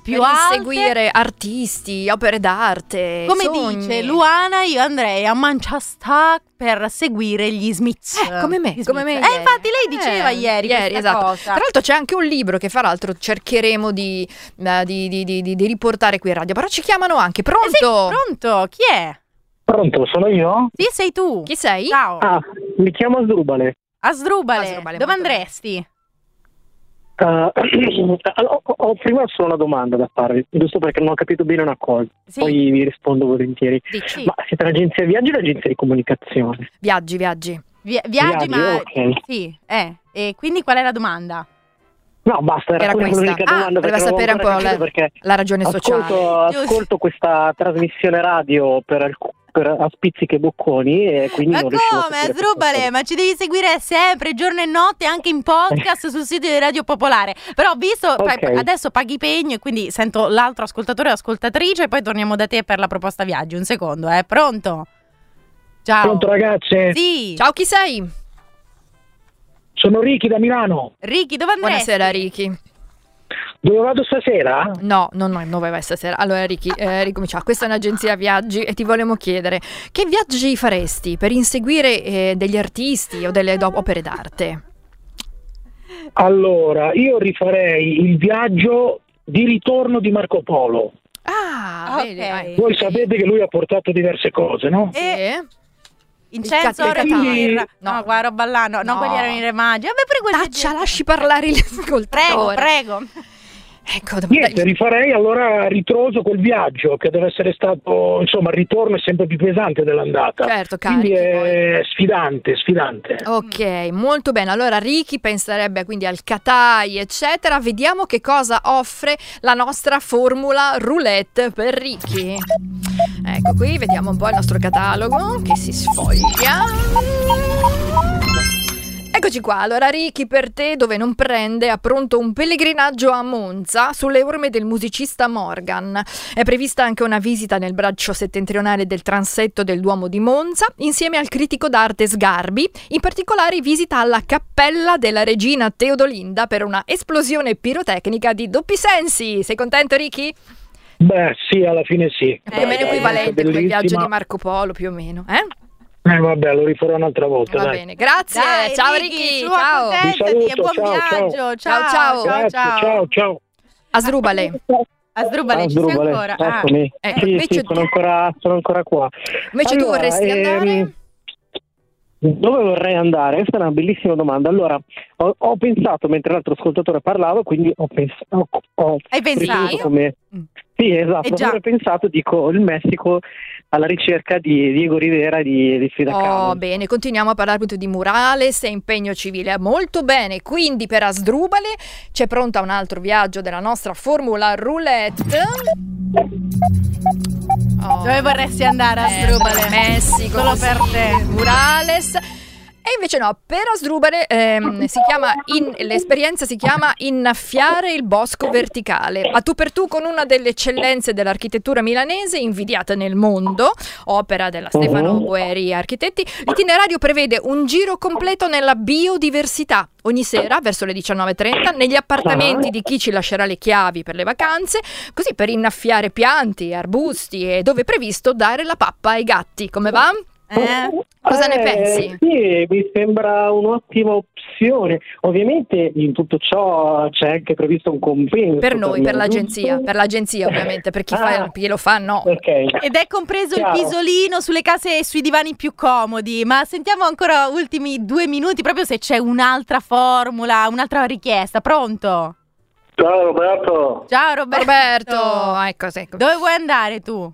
più per alte. inseguire artisti, opere d'arte, Come sogni. dice Luana, io andrei a Manchester per seguire gli Smith mix. Eh, come me, come me ieri. Eh, infatti lei diceva Eh, ieri, questa esatto. cosa. Tra l'altro c'è anche un libro che fra l'altro cercheremo di, eh, di- di- di- di- di riportare qui in radio, però ci chiamano anche. Pronto? Eh sì, pronto? Chi è? Pronto, sono io? Sì, sei tu. Chi sei? Ciao. Ah, mi chiamo Asdrubale. Asdrubale. Asdrubale, Dove andresti? Eh, ho, ho prima solo una domanda da farvi, giusto perché non ho capito bene una cosa. Sì. Poi vi rispondo volentieri. Dici. Ma siete un'agenzia di viaggi o un'agenzia di comunicazione? Viaggi, viaggi. Vi- viaggi, Viaggi, ma... ok. Sì, eh. E quindi qual è la domanda? No, basta, era, Era questa. l'unica Ah, domanda. voleva sapere un po' la, la ragione sociale. ascolto, Giusto. ascolto questa trasmissione radio per, alc- per a spizzichi e bocconi e quindi Ma non come, Asdrubale? Ma ci devi seguire sempre, giorno e notte, anche in podcast sul sito di Radio Popolare. Però visto, pa- Ok. adesso paghi pegno e quindi sento l'altro ascoltatore o ascoltatrice e poi torniamo da te per la proposta viaggi. Un secondo, eh? Pronto? Ciao. Pronto ragazze? Sì. Ciao, chi sei? Sono Ricky da Milano. Ricky, dove andresti? Buonasera, Ricky. Dove vado stasera? No, no, no, dove vai stasera? Allora, Ricky, eh, ricominciamo. Questa è un'agenzia viaggi e ti volevamo chiedere che viaggi faresti per inseguire eh, degli artisti o delle do- opere d'arte? Allora, io rifarei il viaggio di ritorno di Marco Polo. Ah, Ok. vedi, vai. Voi sapete che lui ha portato diverse cose, no? E-. Incenso, Il Qatar. mirra. No. No, qua roba là, no, no, No. quelli erano i re magi. Vabbè, pure quelli Taccia, lasci parlare Prego, l'ascoltatore. prego. Ecco, dove- Niente, rifarei allora ritroso quel viaggio che deve essere stato, insomma, il ritorno è sempre più pesante dell'andata. Certo, Quindi carichi è sfidante, sfidante. Ok, molto bene. Allora Ricky penserebbe quindi al Katai, eccetera. Vediamo che cosa offre la nostra formula roulette per Ricky. Ecco qui, vediamo un po' il nostro catalogo che si sfoglia. Eccoci qua, allora Ricky per te dove non prende ha pronto un pellegrinaggio a Monza sulle orme del musicista Morgan. È prevista anche una visita nel braccio settentrionale del transetto del Duomo di Monza insieme al critico d'arte Sgarbi, in particolare visita alla cappella della regina Teodolinda per una esplosione pirotecnica di doppi sensi. Sei contento Ricky? Beh, sì, alla fine sì. Più o meno equivalente come il viaggio di Marco Polo, più o meno, eh? Eh, vabbè, lo rifarò un'altra volta, Va dai. bene, grazie. Dai, ciao Ricky, Ricky, ciao. e saluto, buon ciao, viaggio. ciao. Ciao, Ciao, ciao, Grazie, ciao, ciao. Asdrubale. Asdrubale, ci sei Asdrubale, ancora? Ah. eccomi. Ecco, sì, invece sì, tu- sono ancora, sono ancora qua. Invece tu Allora, vorresti ehm, andare? Dove vorrei andare? Questa è una bellissima domanda. Allora, ho, ho pensato mentre l'altro ascoltatore parlava, quindi ho pensato. Ho, ho Hai pensato? Come... Sì, esatto. Eh già. Ho pensato, dico, il Messico alla ricerca di Diego Rivera e di, di Frida Oh, Kahlo. bene, continuiamo a parlare appunto di Murales e impegno civile. Molto bene, quindi per Asdrubale c'è pronta un altro viaggio della nostra Formula Roulette. Oh, Dove vorresti andare, eh, Asdrubale? Messico. Solo per te. Murales. E invece no, per Asdrubale ehm, si chiama in- l'esperienza si chiama innaffiare il bosco verticale. A tu per tu con una delle eccellenze dell'architettura milanese invidiata nel mondo, opera della Stefano Mhm. Gueri Architetti. L'itinerario prevede un giro completo nella biodiversità. Ogni sera, verso le 19.30, negli appartamenti di chi ci lascerà le chiavi per le vacanze, così per innaffiare pianti, arbusti e dove è previsto dare la pappa ai gatti. Come va? Eh? Cosa ne Eh, pensi? Sì, mi sembra un'ottima opzione. Ovviamente in tutto ciò c'è anche previsto un compenso. Per noi, per l'agenzia, per l'agenzia ovviamente, per chi, fa, Ah. chi lo fa no. Ok. Ed è compreso Chiaro. il pisolino sulle case e sui divani più comodi. Ma sentiamo ancora ultimi due minuti, proprio se c'è un'altra formula, un'altra richiesta. Pronto? Ciao Roberto, Ciao Roberto. Roberto, ecco, ecco. Dove vuoi andare tu?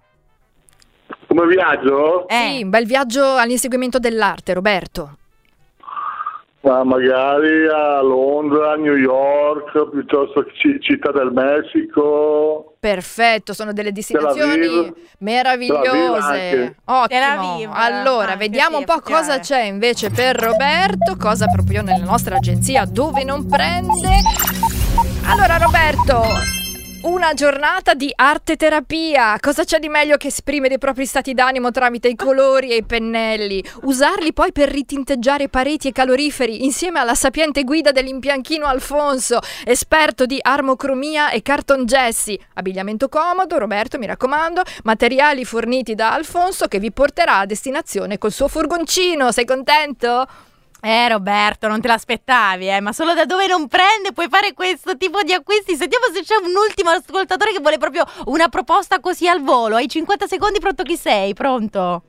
Come viaggio? Eh. Sì, un bel viaggio all'inseguimento dell'arte, Roberto. Ma magari a Londra, a New York, piuttosto che ci- Città del Messico. Perfetto, sono delle destinazioni meravigliose. Ottimo. Allora, anche, vediamo sì, un po' cosa c'è invece per Roberto, cosa proprio nella nostra agenzia dove non prende. Allora, Roberto, Una giornata di arte terapia. Cosa c'è di meglio che esprimere i propri stati d'animo tramite i colori e i pennelli? Usarli poi per ritinteggiare pareti e caloriferi insieme alla sapiente guida dell'impianchino Alfonso, esperto di armocromia e cartongessi. Abbigliamento comodo, Roberto, mi raccomando, materiali forniti da Alfonso che vi porterà a destinazione col suo furgoncino. Sei contento? Eh Roberto, non te l'aspettavi, eh, ma solo da dove non prende puoi fare questo tipo di acquisti. Sentiamo se c'è un ultimo ascoltatore che vuole proprio una proposta così al volo. Hai 50 secondi, pronto chi sei? Pronto?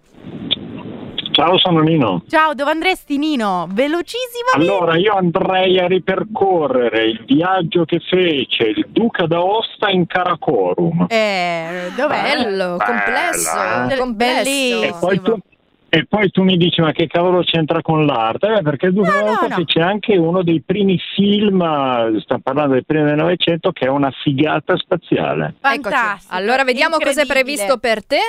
Ciao, sono Nino. Ciao, dove andresti Nino? Velocissimo. Allora, io andrei a ripercorrere il viaggio che fece il Duca d'Aosta in Karakorum. Eh, dov'è? Bello, complesso, eh? complesso. E poi, tu, e poi tu mi dici, ma che cavolo c'entra con l'arte? Eh, perché Duca d'Aosta no. fece anche uno dei primi film, stiamo parlando del primo del Novecento, che è una figata spaziale. Eccoci. Allora vediamo cosa è previsto per te.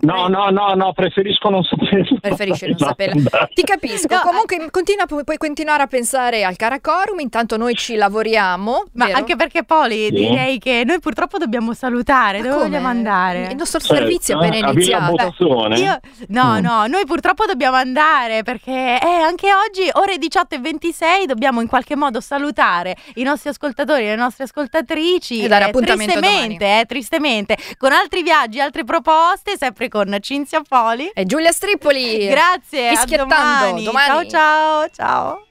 No, no, no, no, preferisco non saperlo. Preferisci non saperlo. Ti capisco. Comunque continua, pu- puoi continuare a pensare al Caracorum, intanto noi ci lavoriamo. Ma vero? anche perché Poli, Sì. direi che noi purtroppo dobbiamo salutare. Dove come? vogliamo andare? Il nostro Certo, servizio è appena eh, iniziato. Io- no, Mm. no, noi purtroppo dobbiamo andare perché eh, anche oggi, ore 18 e 26, dobbiamo in qualche modo salutare i nostri ascoltatori e le nostre ascoltatrici. E dare eh, appuntamento tristemente, eh, tristemente, con altri viaggi, altre proposte, sempre con Cinzia Poli. E Giulia Strippoli. Grazie, a domani. domani. Ciao ciao, ciao.